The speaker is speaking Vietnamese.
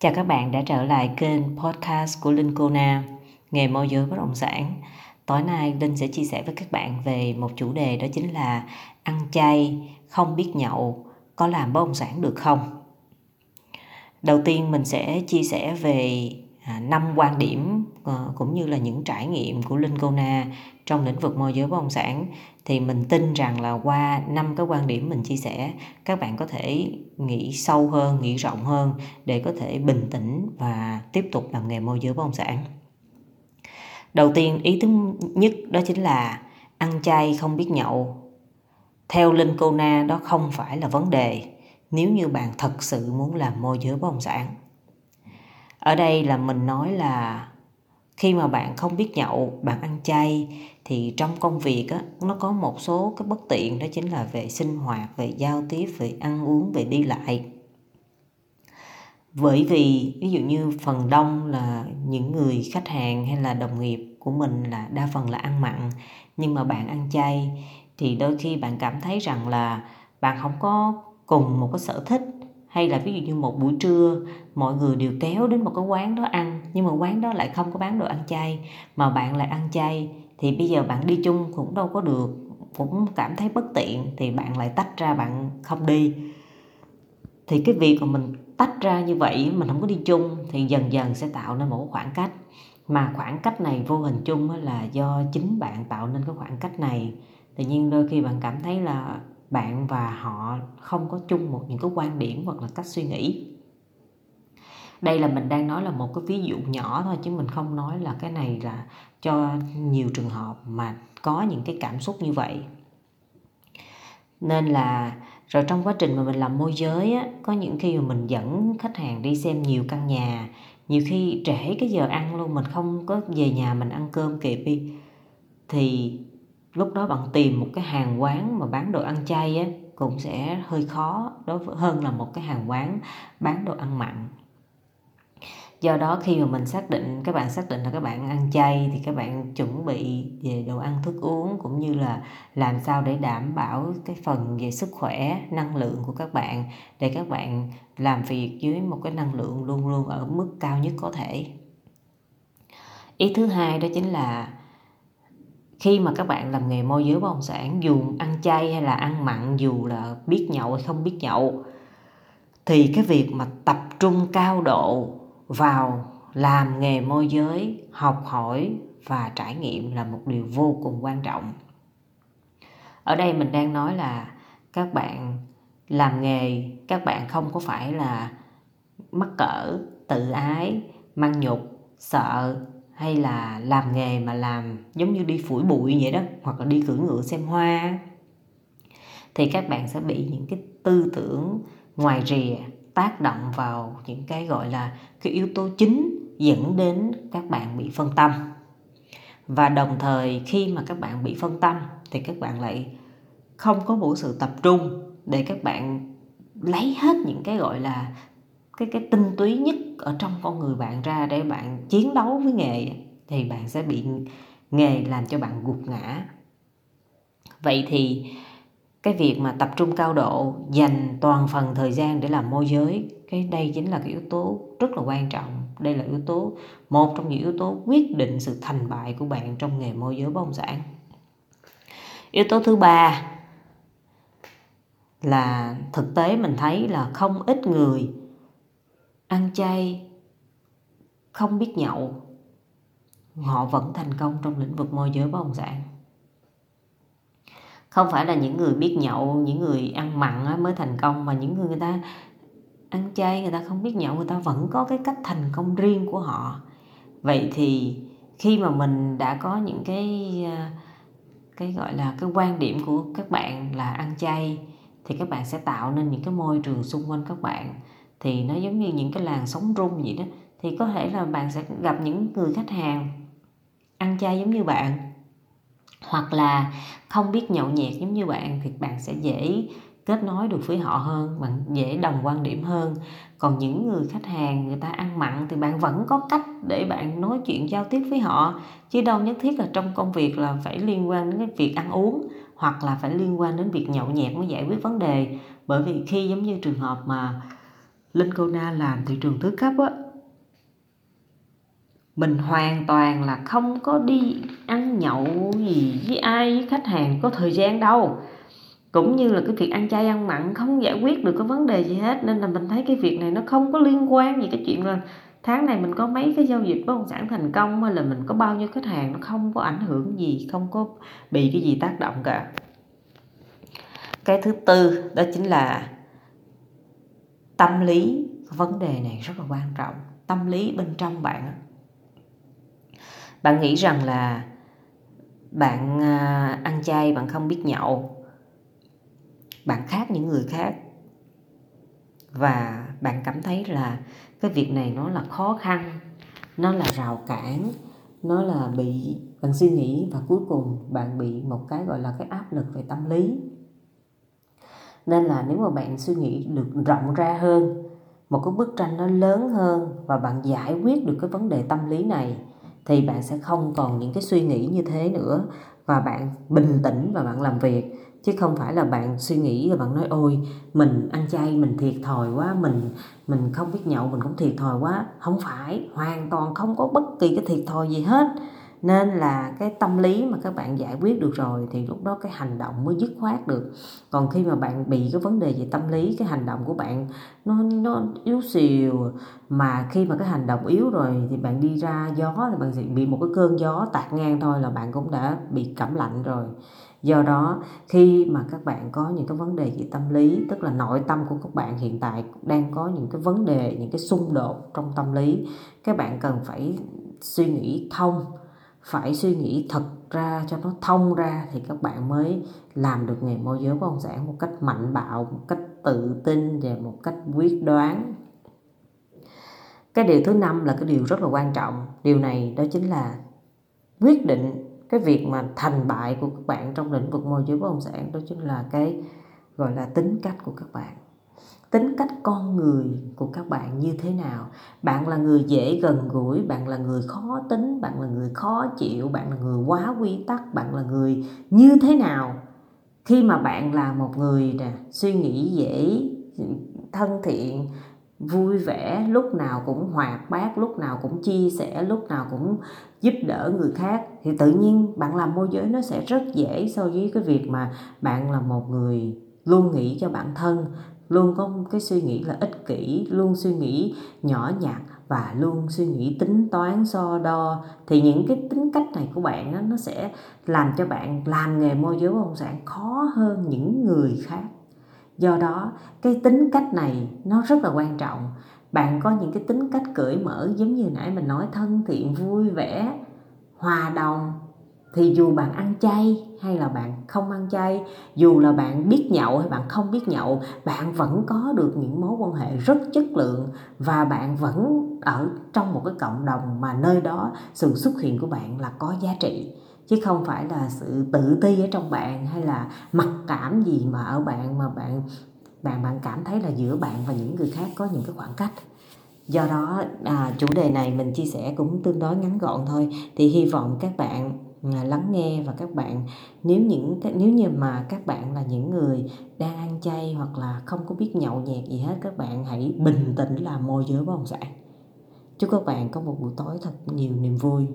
Chào các bạn đã trở lại kênh podcast của Linh Kona, nghề môi giới bất động sản. Tối nay Linh sẽ chia sẻ với các bạn về một chủ đề đó chính là ăn chay, không biết nhậu, có làm bất động sản được không? Đầu tiên mình sẽ chia sẻ về à, năm quan điểm Ờ, cũng như là những trải nghiệm của Linh Kona trong lĩnh vực môi giới bất động sản thì mình tin rằng là qua năm cái quan điểm mình chia sẻ các bạn có thể nghĩ sâu hơn, nghĩ rộng hơn để có thể bình tĩnh và tiếp tục làm nghề môi giới bất động sản. Đầu tiên ý thứ nhất đó chính là ăn chay không biết nhậu. Theo Linh Kona đó không phải là vấn đề nếu như bạn thật sự muốn làm môi giới bất động sản ở đây là mình nói là khi mà bạn không biết nhậu, bạn ăn chay, thì trong công việc á, nó có một số cái bất tiện, đó chính là về sinh hoạt, về giao tiếp, về ăn uống, về đi lại. Bởi vì, ví dụ như phần đông là những người khách hàng hay là đồng nghiệp của mình là đa phần là ăn mặn, nhưng mà bạn ăn chay, thì đôi khi bạn cảm thấy rằng là bạn không có cùng một cái sở thích hay là ví dụ như một buổi trưa, mọi người đều kéo đến một cái quán đó ăn, nhưng mà quán đó lại không có bán đồ ăn chay, mà bạn lại ăn chay, thì bây giờ bạn đi chung cũng đâu có được, cũng cảm thấy bất tiện, thì bạn lại tách ra bạn không đi. Thì cái việc mà mình tách ra như vậy, mình không có đi chung, thì dần dần sẽ tạo nên một khoảng cách. Mà khoảng cách này vô hình chung là do chính bạn tạo nên cái khoảng cách này. Tự nhiên đôi khi bạn cảm thấy là bạn và họ không có chung một những cái quan điểm hoặc là cách suy nghĩ. Đây là mình đang nói là một cái ví dụ nhỏ thôi chứ mình không nói là cái này là cho nhiều trường hợp mà có những cái cảm xúc như vậy. Nên là rồi trong quá trình mà mình làm môi giới á, có những khi mà mình dẫn khách hàng đi xem nhiều căn nhà nhiều khi trễ cái giờ ăn luôn mình không có về nhà mình ăn cơm kịp đi thì lúc đó bạn tìm một cái hàng quán mà bán đồ ăn chay á, cũng sẽ hơi khó đối với hơn là một cái hàng quán bán đồ ăn mặn. Do đó khi mà mình xác định, các bạn xác định là các bạn ăn chay thì các bạn chuẩn bị về đồ ăn thức uống cũng như là làm sao để đảm bảo cái phần về sức khỏe, năng lượng của các bạn để các bạn làm việc dưới một cái năng lượng luôn luôn ở mức cao nhất có thể. Ý thứ hai đó chính là khi mà các bạn làm nghề môi giới bất động sản, dù ăn chay hay là ăn mặn, dù là biết nhậu hay không biết nhậu, thì cái việc mà tập trung cao độ vào làm nghề môi giới, học hỏi và trải nghiệm là một điều vô cùng quan trọng. Ở đây mình đang nói là các bạn làm nghề, các bạn không có phải là mắc cỡ, tự ái mang nhục, sợ hay là làm nghề mà làm giống như đi phủi bụi vậy đó, hoặc là đi cưỡi ngựa xem hoa thì các bạn sẽ bị những cái tư tưởng ngoài rìa tác động vào những cái gọi là cái yếu tố chính dẫn đến các bạn bị phân tâm. Và đồng thời khi mà các bạn bị phân tâm thì các bạn lại không có một sự tập trung để các bạn lấy hết những cái gọi là cái cái tinh túy nhất ở trong con người bạn ra để bạn chiến đấu với nghề thì bạn sẽ bị nghề làm cho bạn gục ngã. Vậy thì cái việc mà tập trung cao độ, dành toàn phần thời gian để làm môi giới, cái đây chính là cái yếu tố rất là quan trọng. Đây là yếu tố, một trong những yếu tố quyết định sự thành bại của bạn trong nghề môi giới bất động sản. Yếu tố thứ ba là thực tế mình thấy là không ít người ăn chay, không biết nhậu. Họ vẫn thành công trong lĩnh vực môi giới bất động sản. Không phải là những người biết nhậu, những người ăn mặn mới thành công, mà những người người ta ăn chay, người ta không biết nhậu, người ta vẫn có cái cách thành công riêng của họ. Vậy thì khi mà mình đã có những cái à, cái gọi là cái quan điểm của các bạn là ăn chay, thì các bạn sẽ tạo nên những cái môi trường xung quanh các bạn thì nó giống như những cái làn sóng rung vậy đó. Thì có thể là bạn sẽ gặp những người khách hàng ăn chay giống như bạn, hoặc là không biết nhậu nhẹt giống như bạn thì bạn sẽ dễ kết nối được với họ hơn, bạn dễ đồng quan điểm hơn. Còn những người khách hàng người ta ăn mặn thì bạn vẫn có cách để bạn nói chuyện giao tiếp với họ, chứ đâu nhất thiết là trong công việc là phải liên quan đến cái việc ăn uống, hoặc là phải liên quan đến việc nhậu nhẹt mới giải quyết vấn đề. Bởi vì khi giống như trường hợp mà Linh làm thị trường thứ cấp á. Mình hoàn toàn là không có đi ăn nhậu gì với ai, với khách hàng có thời gian đâu. Cũng như là cái việc ăn chay ăn mặn không giải quyết được cái vấn đề gì hết, nên là mình thấy cái việc này nó không có liên quan gì cái chuyện là tháng này mình có mấy cái giao dịch bất động sản thành công hay là mình có bao nhiêu khách hàng, nó không có ảnh hưởng gì, không có bị cái gì tác động cả. Cái thứ tư đó chính là tâm lý, vấn đề này rất là quan trọng. Tâm lý bên trong bạn bạn nghĩ rằng là bạn à, ăn chay bạn không biết nhậu. Bạn khác những người khác. Và bạn cảm thấy là cái việc này nó là khó khăn, nó là rào cản, nó là bị bạn suy nghĩ và cuối cùng bạn bị một cái gọi là cái áp lực về tâm lý nên là nếu mà bạn suy nghĩ được rộng ra hơn, một cái bức tranh nó lớn hơn và bạn giải quyết được cái vấn đề tâm lý này, thì bạn sẽ không còn những cái suy nghĩ như thế nữa. Và bạn bình tĩnh và bạn làm việc, chứ không phải là bạn suy nghĩ và bạn nói, ôi, mình ăn chay, mình thiệt thòi quá, mình mình không biết nhậu, mình cũng thiệt thòi quá. Không phải, hoàn toàn không có bất kỳ cái thiệt thòi gì hết nên là cái tâm lý mà các bạn giải quyết được rồi thì lúc đó cái hành động mới dứt khoát được. Còn khi mà bạn bị cái vấn đề về tâm lý, cái hành động của bạn nó nó yếu xìu, mà khi mà cái hành động yếu rồi thì bạn đi ra gió thì bạn sẽ bị một cái cơn gió tạt ngang thôi là bạn cũng đã bị cảm lạnh rồi. Do đó, khi mà các bạn có những cái vấn đề về tâm lý, tức là nội tâm của các bạn hiện tại đang có những cái vấn đề, những cái xung đột trong tâm lý, các bạn cần phải suy nghĩ thông phải suy nghĩ thật ra cho nó thông ra thì các bạn mới làm được nghề môi giới bất động sản một cách mạnh bạo, một cách tự tin và một cách quyết đoán. Cái điều thứ năm là cái điều rất là quan trọng. Điều này đó chính là quyết định cái việc mà thành bại của các bạn trong lĩnh vực môi giới bất động sản đó chính là cái gọi là tính cách của các bạn tính cách con người của các bạn như thế nào? Bạn là người dễ gần gũi, bạn là người khó tính, bạn là người khó chịu, bạn là người quá quy tắc, bạn là người như thế nào? Khi mà bạn là một người nè, suy nghĩ dễ, thân thiện, vui vẻ, lúc nào cũng hoạt bát, lúc nào cũng chia sẻ, lúc nào cũng giúp đỡ người khác, thì tự nhiên bạn làm môi giới nó sẽ rất dễ so với cái việc mà bạn là một người luôn nghĩ cho bản thân luôn có cái suy nghĩ là ích kỷ luôn suy nghĩ nhỏ nhặt và luôn suy nghĩ tính toán so đo. Thì những cái tính cách này của bạn đó, nó sẽ làm cho bạn làm nghề môi giới bất động sản khó hơn những người khác. Do đó cái tính cách này nó rất là quan trọng. Bạn có những cái tính cách cởi mở giống như nãy mình nói thân thiện vui vẻ hòa đồng thì dù bạn ăn chay hay là bạn không ăn chay dù là bạn biết nhậu hay bạn không biết nhậu bạn vẫn có được những mối quan hệ rất chất lượng và bạn vẫn ở trong một cái cộng đồng mà nơi đó sự xuất hiện của bạn là có giá trị. Chứ không phải là sự tự ti ở trong bạn hay là mặc cảm gì mà ở bạn mà bạn bạn bạn cảm thấy là giữa bạn và những người khác có những cái khoảng cách. Do đó à, chủ đề này mình chia sẻ cũng tương đối ngắn gọn thôi. Thì hy vọng các bạn À, lắng nghe và các bạn. Nếu những nếu như mà các bạn là những người đang ăn chay hoặc là không có biết nhậu nhẹt gì hết, các bạn hãy bình tĩnh làm môi giới bất động sản. Chúc các bạn có một buổi tối thật nhiều niềm vui.